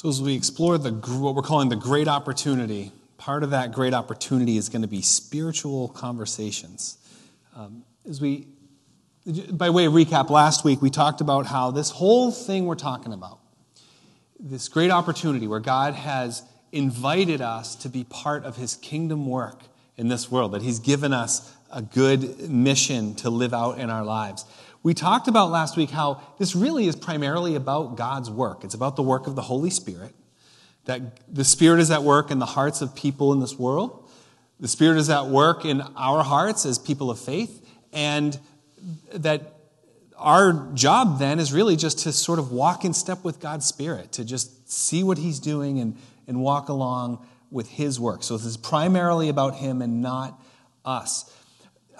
So, as we explore the, what we're calling the great opportunity, part of that great opportunity is going to be spiritual conversations. Um, as we, by way of recap, last week we talked about how this whole thing we're talking about, this great opportunity where God has invited us to be part of his kingdom work in this world, that he's given us a good mission to live out in our lives. We talked about last week how this really is primarily about God's work. It's about the work of the Holy Spirit, that the Spirit is at work in the hearts of people in this world. The Spirit is at work in our hearts as people of faith, and that our job then is really just to sort of walk in step with God's Spirit, to just see what He's doing and, and walk along with His work. So this is primarily about Him and not us.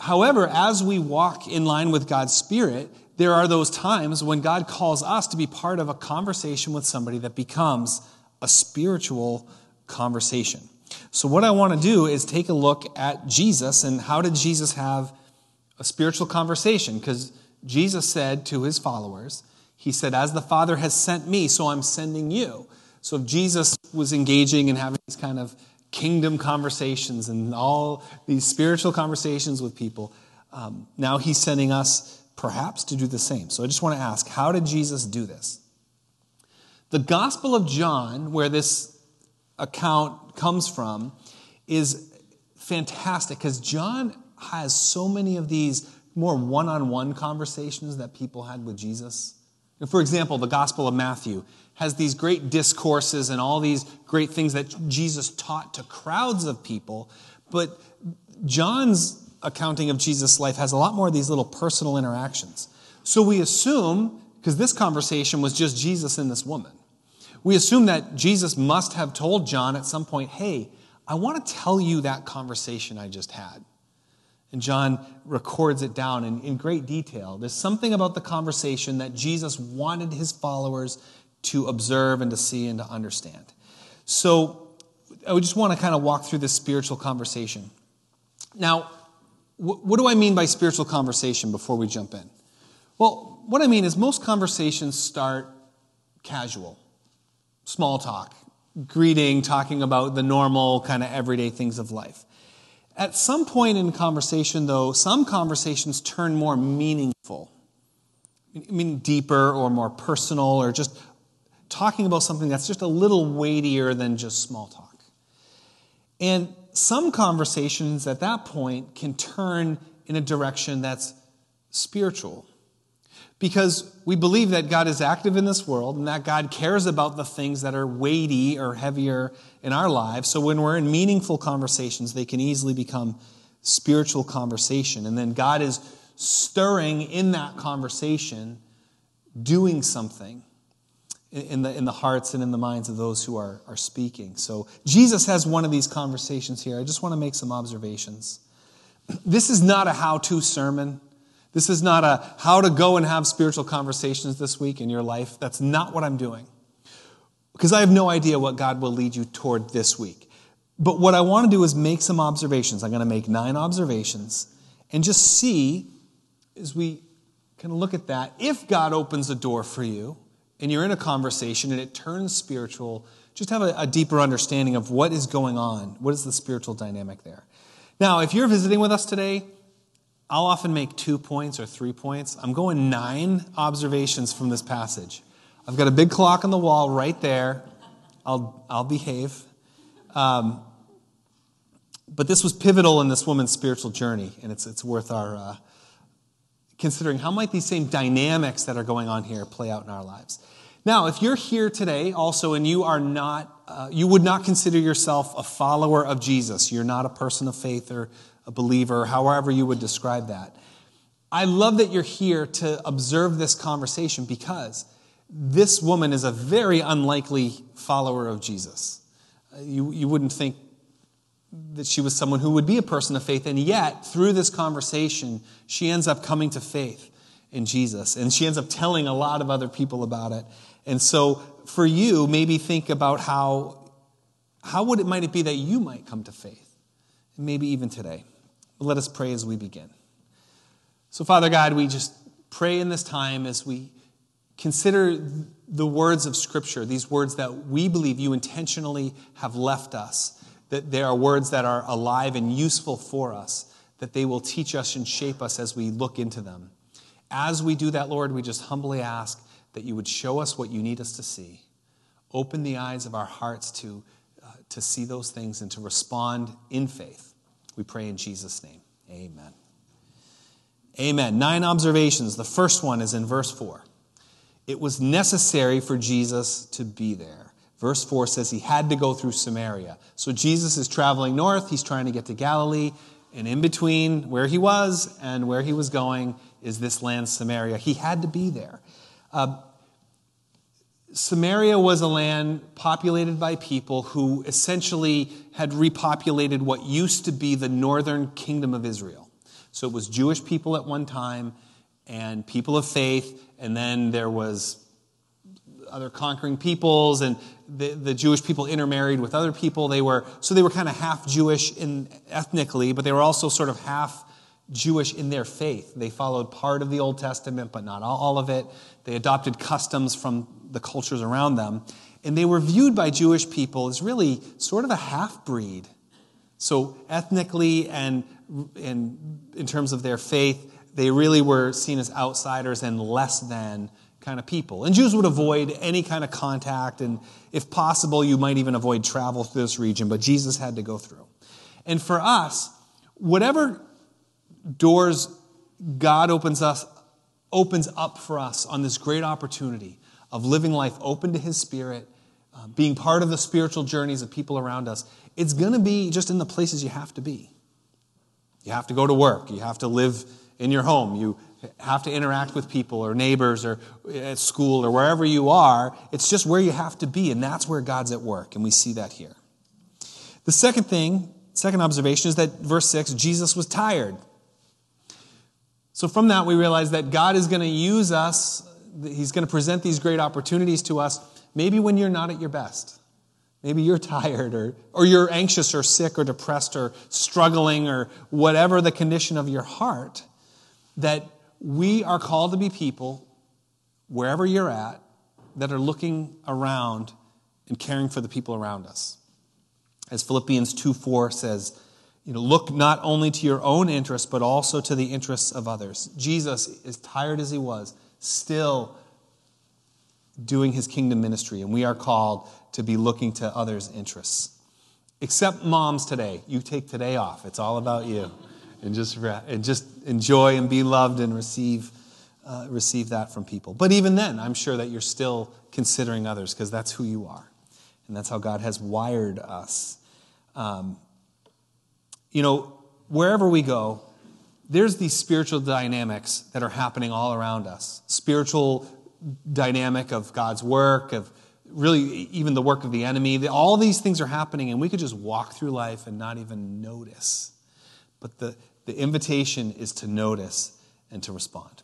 However, as we walk in line with God's Spirit, there are those times when God calls us to be part of a conversation with somebody that becomes a spiritual conversation. So, what I want to do is take a look at Jesus and how did Jesus have a spiritual conversation? Because Jesus said to his followers, He said, As the Father has sent me, so I'm sending you. So, if Jesus was engaging and having these kind of kingdom conversations and all these spiritual conversations with people. Um, now he's sending us perhaps to do the same. So I just want to ask how did Jesus do this? The Gospel of John, where this account comes from, is fantastic because John has so many of these more one on one conversations that people had with Jesus. For example, the Gospel of Matthew has these great discourses and all these great things that Jesus taught to crowds of people. But John's accounting of Jesus' life has a lot more of these little personal interactions. So we assume, because this conversation was just Jesus and this woman, we assume that Jesus must have told John at some point, hey, I want to tell you that conversation I just had. And John records it down in, in great detail. There's something about the conversation that Jesus wanted his followers to observe and to see and to understand. So I just want to kind of walk through this spiritual conversation. Now, what do I mean by spiritual conversation before we jump in? Well, what I mean is most conversations start casual, small talk, greeting, talking about the normal kind of everyday things of life. At some point in conversation, though, some conversations turn more meaningful. I mean, deeper or more personal or just talking about something that's just a little weightier than just small talk. And some conversations at that point can turn in a direction that's spiritual. Because we believe that God is active in this world and that God cares about the things that are weighty or heavier in our lives. So when we're in meaningful conversations, they can easily become spiritual conversation. And then God is stirring in that conversation, doing something in the, in the hearts and in the minds of those who are, are speaking. So Jesus has one of these conversations here. I just want to make some observations. This is not a how to sermon. This is not a how to go and have spiritual conversations this week in your life. That's not what I'm doing. Because I have no idea what God will lead you toward this week. But what I want to do is make some observations. I'm going to make nine observations and just see as we kind of look at that if God opens a door for you and you're in a conversation and it turns spiritual, just have a, a, deeper understanding of what is going on. What is the spiritual dynamic there? Now, if you're visiting with us today, I'll often make two points or three points. I'm going nine observations from this passage. I've got a big clock on the wall right there. I'll, I'll behave. Um, but this was pivotal in this woman's spiritual journey, and it's, it's worth our uh, considering how might these same dynamics that are going on here play out in our lives. Now, if you're here today also and you are not, uh, you would not consider yourself a follower of Jesus, you're not a person of faith or a believer, however you would describe that. I love that you're here to observe this conversation because this woman is a very unlikely follower of Jesus. You, you wouldn't think that she was someone who would be a person of faith, and yet, through this conversation, she ends up coming to faith in Jesus, and she ends up telling a lot of other people about it. And so, for you, maybe think about how, how would it might it be that you might come to faith, maybe even today. Let us pray as we begin. So, Father God, we just pray in this time as we consider the words of Scripture, these words that we believe you intentionally have left us, that they are words that are alive and useful for us, that they will teach us and shape us as we look into them. As we do that, Lord, we just humbly ask that you would show us what you need us to see. Open the eyes of our hearts to, uh, to see those things and to respond in faith. We pray in Jesus' name. Amen. Amen. Nine observations. The first one is in verse 4. It was necessary for Jesus to be there. Verse 4 says he had to go through Samaria. So Jesus is traveling north. He's trying to get to Galilee. And in between where he was and where he was going is this land, Samaria. He had to be there. Uh, Samaria was a land populated by people who essentially had repopulated what used to be the northern kingdom of Israel. So it was Jewish people at one time and people of faith, and then there was other conquering peoples, and the, the Jewish people intermarried with other people. They were so they were kind of half Jewish in ethnically, but they were also sort of half Jewish in their faith. They followed part of the Old Testament, but not all of it. They adopted customs from the cultures around them, and they were viewed by Jewish people as really sort of a half breed. So ethnically and in, in terms of their faith, they really were seen as outsiders and less than kind of people. And Jews would avoid any kind of contact, and if possible, you might even avoid travel through this region, but Jesus had to go through. And for us, whatever doors God opens us opens up for us on this great opportunity of living life open to his spirit, uh, being part of the spiritual journeys of people around us, it's going to be just in the places you have to be. You have to go to work. You have to live in your home. You have to interact with people or neighbors or at school or wherever you are. It's just where you have to be, and that's where God's at work, and we see that here. The second thing, second observation, is that verse 6 Jesus was tired. So from that, we realize that God is going to use us, He's going to present these great opportunities to us, maybe when you're not at your best. Maybe you're tired or, or you're anxious or sick or depressed or struggling or whatever the condition of your heart, that we are called to be people, wherever you're at, that are looking around and caring for the people around us. As Philippians 2 4 says, you know, look not only to your own interests, but also to the interests of others. Jesus, as tired as he was, still doing his kingdom ministry, and we are called to be looking to others' interests. Except moms today. You take today off. It's all about you. And just, and just enjoy and be loved and receive, uh, receive that from people. But even then, I'm sure that you're still considering others because that's who you are. And that's how God has wired us. Um, you know, wherever we go, there's these spiritual dynamics that are happening all around us. Spiritual dynamic of God's work, of really even the work of the enemy. All these things are happening, and we could just walk through life and not even notice. But the, the invitation is to notice and to respond.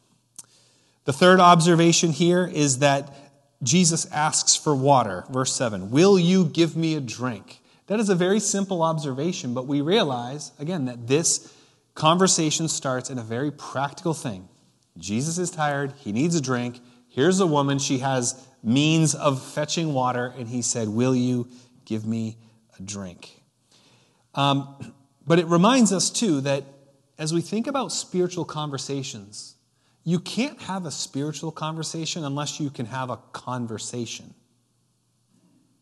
The third observation here is that Jesus asks for water. Verse 7 Will you give me a drink? That is a very simple observation, but we realize, again, that this conversation starts in a very practical thing. Jesus is tired, he needs a drink. Here's a woman, she has means of fetching water, and he said, Will you give me a drink? Um, but it reminds us, too, that as we think about spiritual conversations, you can't have a spiritual conversation unless you can have a conversation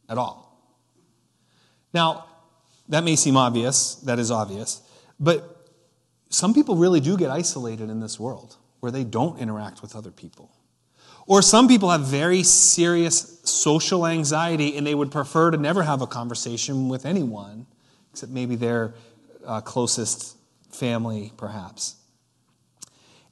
at all. Now, that may seem obvious, that is obvious, but some people really do get isolated in this world where they don't interact with other people. Or some people have very serious social anxiety and they would prefer to never have a conversation with anyone, except maybe their uh, closest family, perhaps.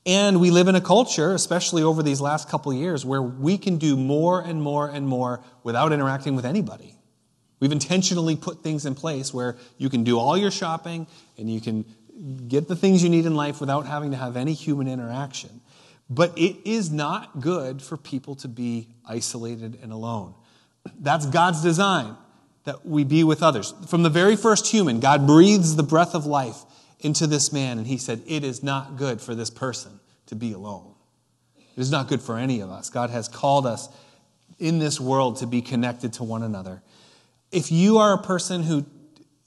And we live in a culture, especially over these last couple years, where we can do more and more and more without interacting with anybody. We've intentionally put things in place where you can do all your shopping and you can get the things you need in life without having to have any human interaction. But it is not good for people to be isolated and alone. That's God's design, that we be with others. From the very first human, God breathes the breath of life into this man, and he said, It is not good for this person to be alone. It is not good for any of us. God has called us in this world to be connected to one another. If you are a person who,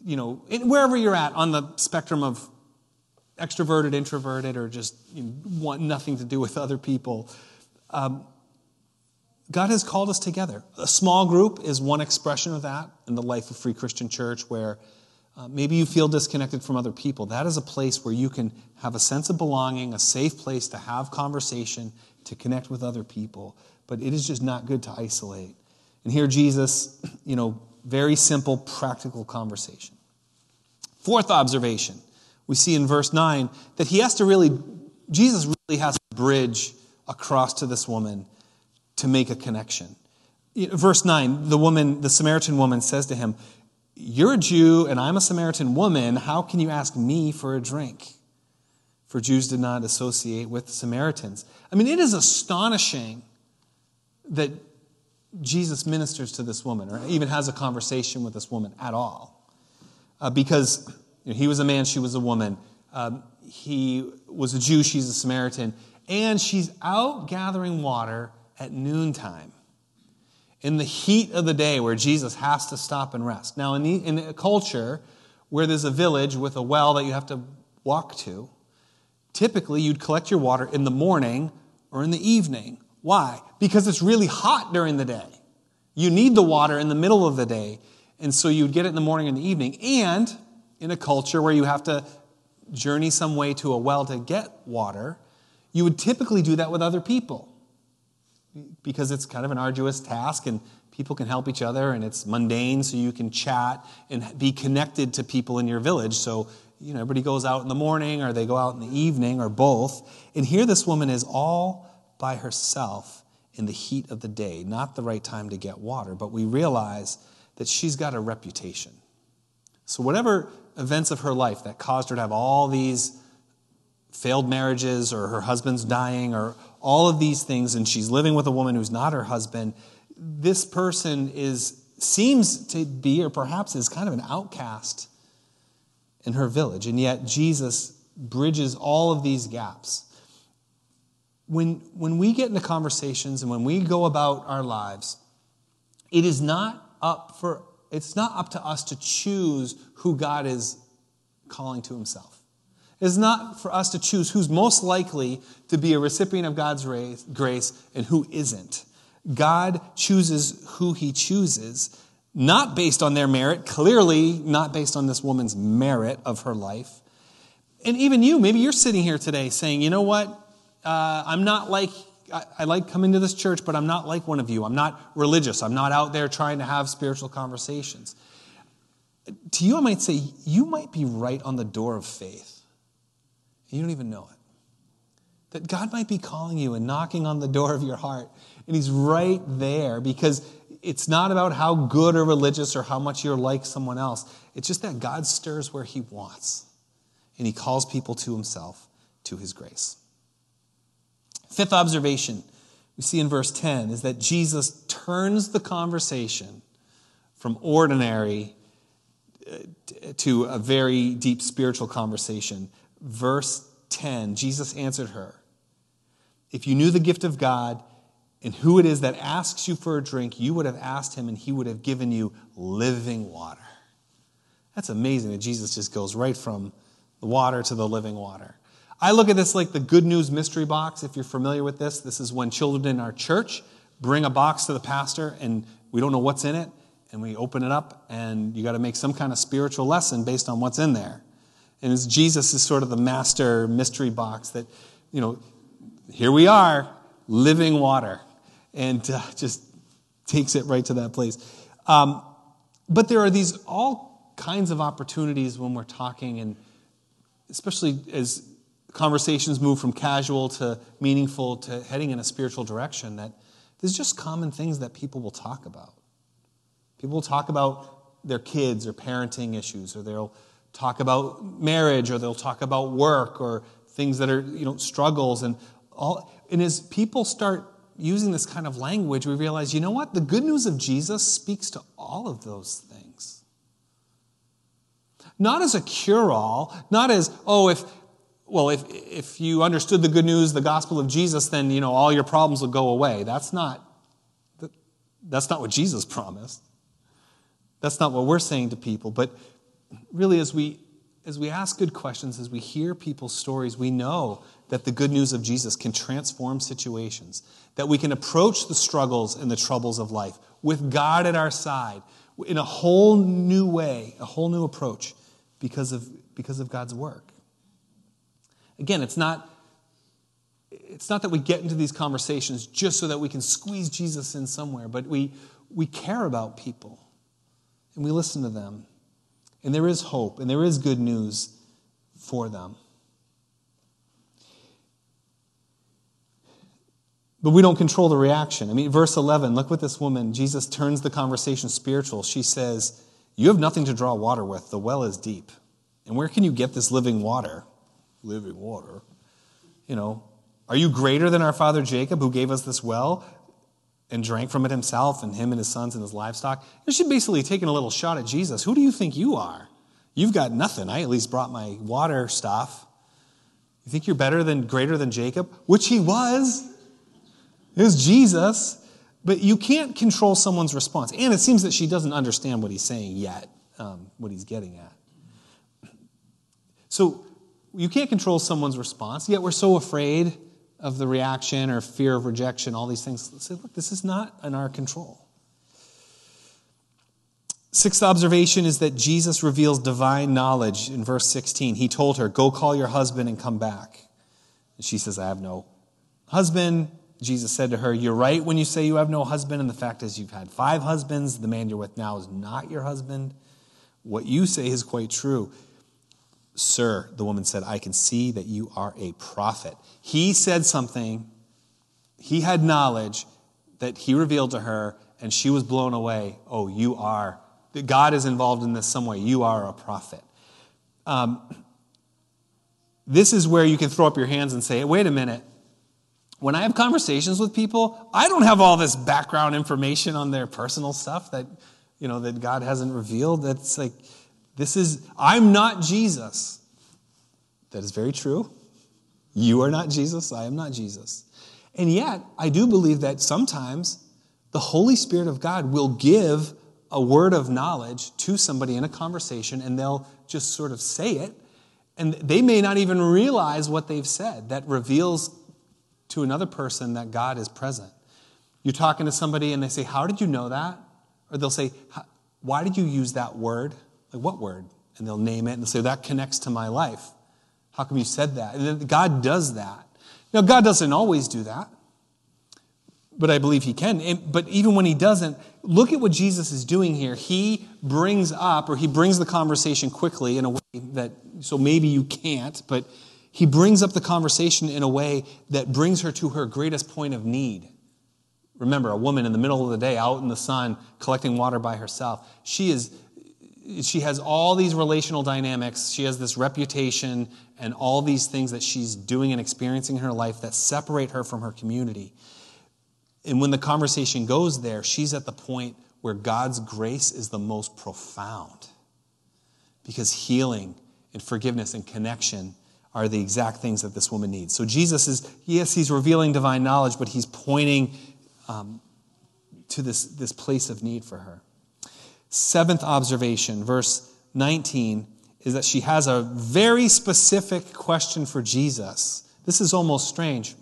you know, wherever you're at on the spectrum of extroverted, introverted, or just you know, want nothing to do with other people, um, God has called us together. A small group is one expression of that in the life of Free Christian Church where uh, maybe you feel disconnected from other people. That is a place where you can have a sense of belonging, a safe place to have conversation, to connect with other people. But it is just not good to isolate. And here, Jesus, you know, very simple, practical conversation. Fourth observation, we see in verse 9 that he has to really, Jesus really has to bridge across to this woman to make a connection. Verse 9, the woman, the Samaritan woman says to him, You're a Jew and I'm a Samaritan woman. How can you ask me for a drink? For Jews did not associate with Samaritans. I mean, it is astonishing that Jesus ministers to this woman or even has a conversation with this woman at all. Uh, because you know, he was a man, she was a woman. Um, he was a Jew, she's a Samaritan. And she's out gathering water at noontime in the heat of the day where Jesus has to stop and rest. Now, in, the, in a culture where there's a village with a well that you have to walk to, typically you'd collect your water in the morning or in the evening. Why? Because it's really hot during the day. You need the water in the middle of the day, and so you'd get it in the morning and the evening. And in a culture where you have to journey some way to a well to get water, you would typically do that with other people because it's kind of an arduous task and people can help each other and it's mundane so you can chat and be connected to people in your village so you know everybody goes out in the morning or they go out in the evening or both and here this woman is all by herself in the heat of the day not the right time to get water but we realize that she's got a reputation so whatever events of her life that caused her to have all these failed marriages or her husband's dying or all of these things, and she's living with a woman who's not her husband, this person is seems to be, or perhaps is kind of an outcast in her village. And yet Jesus bridges all of these gaps. When, when we get into conversations and when we go about our lives, it is not up for it's not up to us to choose who God is calling to himself It's not for us to choose who's most likely to be a recipient of God's grace and who isn't. God chooses who he chooses, not based on their merit, clearly not based on this woman's merit of her life. And even you, maybe you're sitting here today saying, you know what? Uh, I'm not like, I, I like coming to this church, but I'm not like one of you. I'm not religious. I'm not out there trying to have spiritual conversations. To you, I might say, you might be right on the door of faith you don't even know it. That God might be calling you and knocking on the door of your heart, and He's right there because it's not about how good or religious or how much you're like someone else. It's just that God stirs where He wants, and He calls people to Himself, to His grace. Fifth observation we see in verse 10 is that Jesus turns the conversation from ordinary uh, to a very deep spiritual conversation verse 10, Jesus answered her If you knew the gift of God and who it is that asks you for a drink, you would have asked him and he would have given you living water. That's amazing that Jesus just goes right from the water to the living water. I look at this like the good news mystery box. If you're familiar with this, this is when children in our church bring a box to the pastor and we don't know what's in it, and we open it up, and you got to make some kind of spiritual lesson based on what's in there. And Jesus is sort of the master mystery box that, you know, here we are, living water, and uh, just takes it right to that place. Um, but there are these all kinds of opportunities when we're talking, and especially as conversations move from casual to meaningful to heading in a spiritual direction, that there's just common things that people will talk about. People will talk about their kids or parenting issues, or they'll talk about marriage or they'll talk about work or things that are, you know, struggles and all. And as people start using this kind of language, we realize, you know what? The good news of Jesus speaks to all of those things. Not as a cure all, not as, oh, if, well, if, if you understood the good news, the gospel of Jesus, then, you know, all your problems will go away. That's not, That's not what Jesus promised. That's not what we're saying to people. But really, as we, as we ask good questions, as we hear people's stories, we know that the good news of Jesus can transform situations, that we can approach the struggles and the troubles of life with God at our side in a whole new way, a whole new approach because of, because of God's work. Again, it's not, it's not that we get into these conversations just so that we can squeeze Jesus in somewhere, but we, we care about people and we listen to them. And there is hope and there is good news for them. But we don't control the reaction. I mean, verse 11, look what this woman, Jesus turns the conversation spiritual. She says, You have nothing to draw water with. The well is deep. And where can you get this living water? Living water. You know, are you greater than our father Jacob, who gave us this well and drank from it himself, and him and his sons and his livestock? She's basically taking a little shot at Jesus. Who do you think you are? You've got nothing. I at least brought my water stuff. You think you're better than greater than Jacob? Which he was. It was Jesus. But you can't control someone's response. And it seems that she doesn't understand what he's saying yet, um, what he's getting at. So you can't control someone's response, yet we're so afraid of the reaction or fear of rejection, all these things. Say, look, this is not in our control. Sixth observation is that Jesus reveals divine knowledge in verse 16. He told her, Go call your husband and come back. And she says, I have no husband. Jesus said to her, You're right when you say you have no husband, and the fact is you've had five husbands. The man you're with now is not your husband. What you say is quite true. Sir, the woman said, I can see that you are a prophet. He said something, he had knowledge that he revealed to her, and she was blown away. Oh, you are. God is involved in this some way. You are a prophet. Um, this is where you can throw up your hands and say, wait a minute. When I have conversations with people, I don't have all this background information on their personal stuff that, you know, that God hasn't revealed. That's like, this is, I'm not Jesus. That is very true. You are not Jesus. I am not Jesus. And yet, I do believe that sometimes the Holy Spirit of God will give a word of knowledge to somebody in a conversation and they'll just sort of say it. And they may not even realize what they've said. That reveals to another person that God is present. You're talking to somebody and they say, How did you know that? Or they'll say, Why did you use that word? Like, what word? And they'll name it and say, That connects to my life. How come you said that? And God does that. Now, God doesn't always do that, but I believe He can. But even when He doesn't, look at what Jesus is doing here. He brings up, or He brings the conversation quickly in a way that, so maybe you can't, but He brings up the conversation in a way that brings her to her greatest point of need. Remember, a woman in the middle of the day out in the sun collecting water by herself. She is she has all these relational dynamics. She has this reputation and all these things that she's doing and experiencing in her life that separate her from her community. And when the conversation goes there, she's at the point where God's grace is the most profound. Because healing and forgiveness and connection are the exact things that this woman needs. So Jesus is, yes, he's revealing divine knowledge, but he's pointing um, to this, this place of need for her. Seventh observation, verse 19, is that she has a very specific question for Jesus. This is almost strange,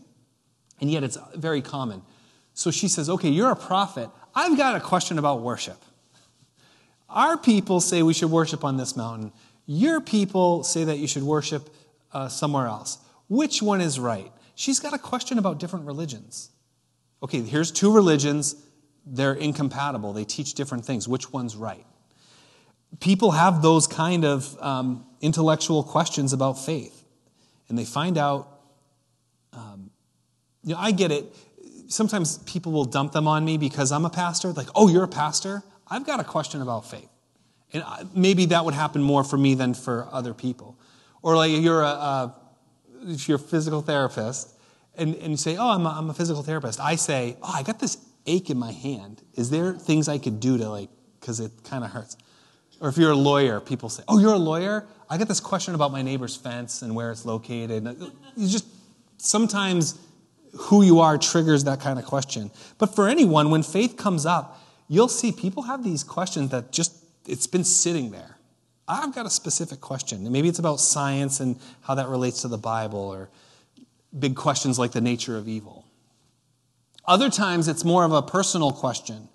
and yet it's very common. So she says, Okay, you're a prophet. I've got a question about worship. Our people say we should worship on this mountain. Your people say that you should worship uh, somewhere else. Which one is right? She's got a question about different religions. Okay, here's two religions they're incompatible. They teach different things. Which one's right? People have those kind of um, intellectual questions about faith, and they find out. Um, you know, I get it. Sometimes people will dump them on me because I'm a pastor. Like, oh, you're a pastor? I've got a question about faith. And maybe that would happen more for me than for other people. Or like you're a, a if you're a physical therapist and, and you say, oh, I'm a, I'm a physical therapist. I say, oh, I got this ache in my hand. Is there things I could do to like, because it kind of hurts? Or if you're a lawyer, people say, Oh, you're a lawyer? I get this question about my neighbor's fence and where it's located. You just sometimes who you are triggers that kind of question. But for anyone, when faith comes up, you'll see people have these questions that just, it's been sitting there. I've got a specific question. Maybe it's about science and how that relates to the Bible, or big questions like the nature of evil. Other times, it's more of a personal question.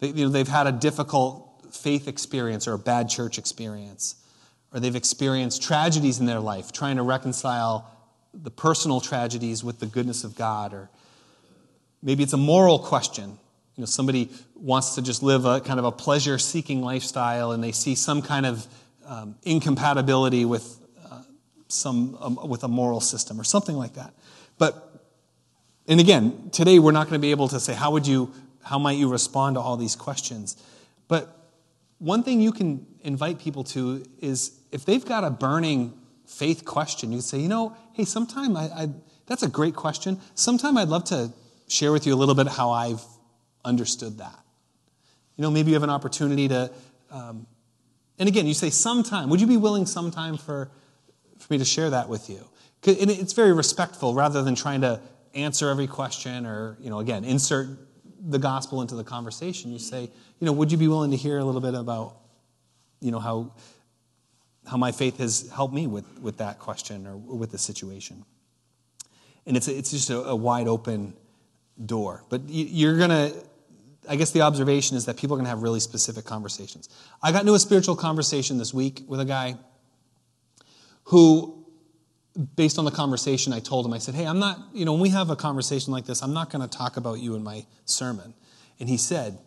They, you know, they've had a difficult faith experience or a bad church experience, or they've experienced tragedies in their life, trying to reconcile the personal tragedies with the goodness of God, or maybe it's a moral question. You know, somebody wants to just live a kind of a pleasure seeking lifestyle and they see some kind of um, incompatibility with uh, some um, with a moral system or something like that. But and again, today we're not going to be able to say how would you how might you respond to all these questions. But one thing you can invite people to is if they've got a burning faith question, you say, you know, hey, sometime I, I, that's a great question. Sometime I'd love to share with you a little bit how I've understood that. You know, maybe you have an opportunity to, um, and again, you say sometime. Would you be willing sometime for, for me to share that with you? And it's very respectful rather than trying to answer every question or, you know, again, insert the gospel into the conversation. You say, you know, would you be willing to hear a little bit about, you know, how how my faith has helped me with, with that question or with the situation. And it's, it's just a, a wide open door. But you're going to, I guess the observation is that people are going to have really specific conversations. I got into a spiritual conversation this week with a guy who, based on the conversation, I told him, I said, hey, I'm not, you know, when we have a conversation like this, I'm not going to talk about you in my sermon. And he said,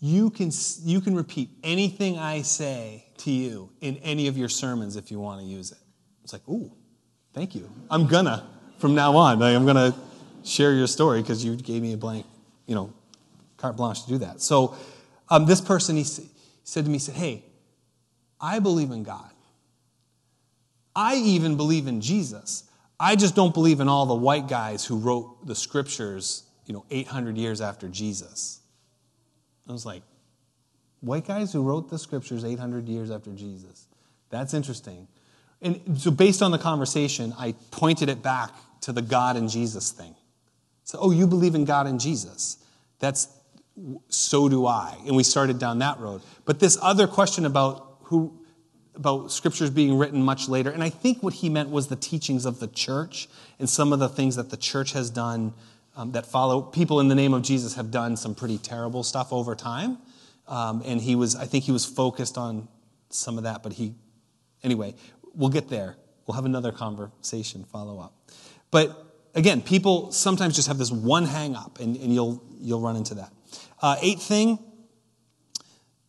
you can, you can repeat anything I say to you in any of your sermons if you want to use it. It's like, ooh, thank you. I'm gonna from now on. I'm gonna share your story because you gave me a blank, you know, carte blanche to do that. So um, this person, he said to me, he said, hey, I believe in God. I even believe in Jesus. I just don't believe in all the white guys who wrote the scriptures, you know, 800 years after Jesus. I was like, white guys who wrote the scriptures 800 years after Jesus. That's interesting. And so, based on the conversation, I pointed it back to the God and Jesus thing. So, oh, you believe in God and Jesus. That's so do I. And we started down that road. But this other question about who about scriptures being written much later, and I think what he meant was the teachings of the church and some of the things that the church has done um, that follow. People in the name of Jesus have done some pretty terrible stuff over time. Um, and he was, I think he was focused on some of that, but he, anyway, we'll get there. We'll have another conversation follow up. But again, people sometimes just have this one hang up, and, and you'll, you'll run into that. Uh, eighth thing,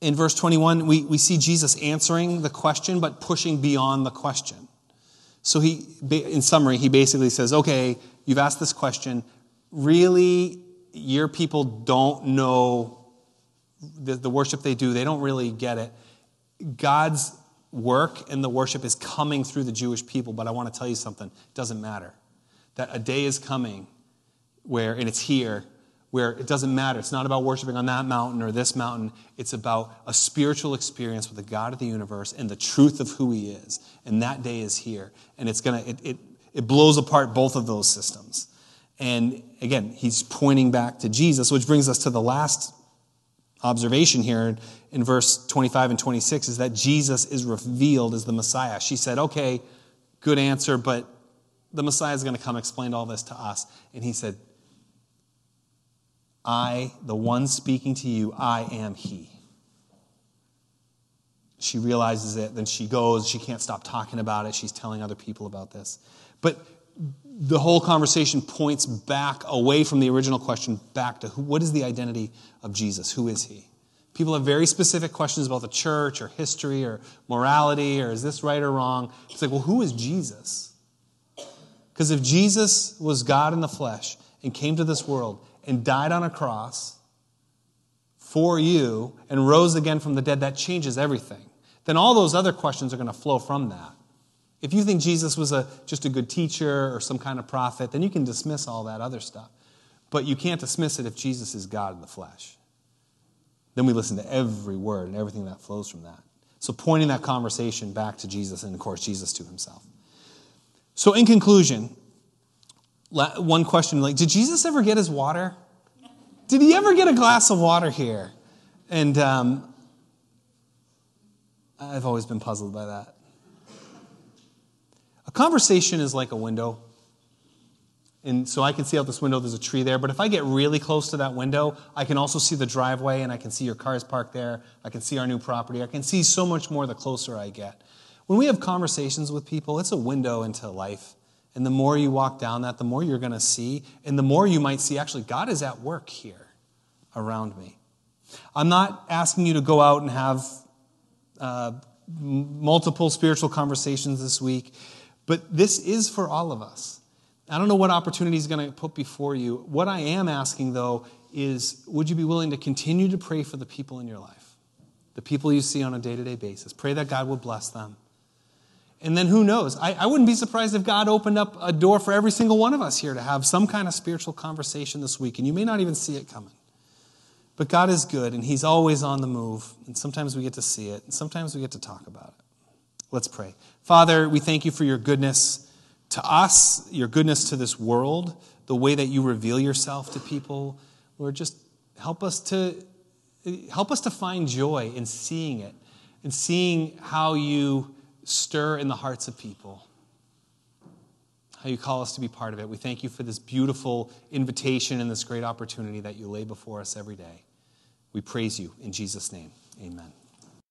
in verse 21, we, we see Jesus answering the question, but pushing beyond the question. So he, in summary, he basically says, okay, you've asked this question. Really, your people don't know the, the worship they do, they don't really get it. God's work and the worship is coming through the Jewish people, but I want to tell you something. It doesn't matter. That a day is coming where, and it's here, where it doesn't matter. It's not about worshiping on that mountain or this mountain. It's about a spiritual experience with the God of the universe and the truth of who He is. And that day is here. And it's gonna, it, it, it blows apart both of those systems. And again, He's pointing back to Jesus, which brings us to the last observation here in verse 25 and 26 is that Jesus is revealed as the Messiah. She said, Okay, good answer, but the Messiah is going to come explain all this to us. And he said, I, the one speaking to you, I am he. She realizes it, then she goes, she can't stop talking about it. She's telling other people about this. But the whole conversation points back away from the original question back to who, what is the identity of Jesus? Who is he? People have very specific questions about the church or history or morality or is this right or wrong? It's like, well, who is Jesus? Because if Jesus was God in the flesh and came to this world and died on a cross for you and rose again from the dead, that changes everything. Then all those other questions are going to flow from that. If you think Jesus was a, just a good teacher or some kind of prophet, then you can dismiss all that other stuff. But you can't dismiss it if Jesus is God in the flesh. Then we listen to every word and everything that flows from that. So, pointing that conversation back to Jesus and, of course, Jesus to himself. So, in conclusion, one question like, did Jesus ever get his water? Did he ever get a glass of water here? And um, I've always been puzzled by that. A conversation is like a window. And so I can see out this window, there's a tree there. But if I get really close to that window, I can also see the driveway and I can see your cars parked there. I can see our new property. I can see so much more the closer I get. When we have conversations with people, it's a window into life. And the more you walk down that, the more you're going to see. And the more you might see, actually, God is at work here around me. I'm not asking you to go out and have uh, multiple spiritual conversations this week, but this is for all of us. I don't know what opportunity is going to put before you. What I am asking, though, is would you be willing to continue to pray for the people in your life, the people you see on a day to day basis? Pray that God would bless them. And then who knows? I, I wouldn't be surprised if God opened up a door for every single one of us here to have some kind of spiritual conversation this week, and you may not even see it coming. But God is good, and He's always on the move, and sometimes we get to see it, and sometimes we get to talk about it. Let's pray. Father, we thank you for your goodness to us, your goodness to this world, the way that you reveal yourself to people. Lord, just help us to help us to find joy in seeing it, and seeing how you stir in the hearts of people. How you call us to be part of it. We thank you for this beautiful invitation and this great opportunity that you lay before us every day. We praise you in Jesus' name. Amen.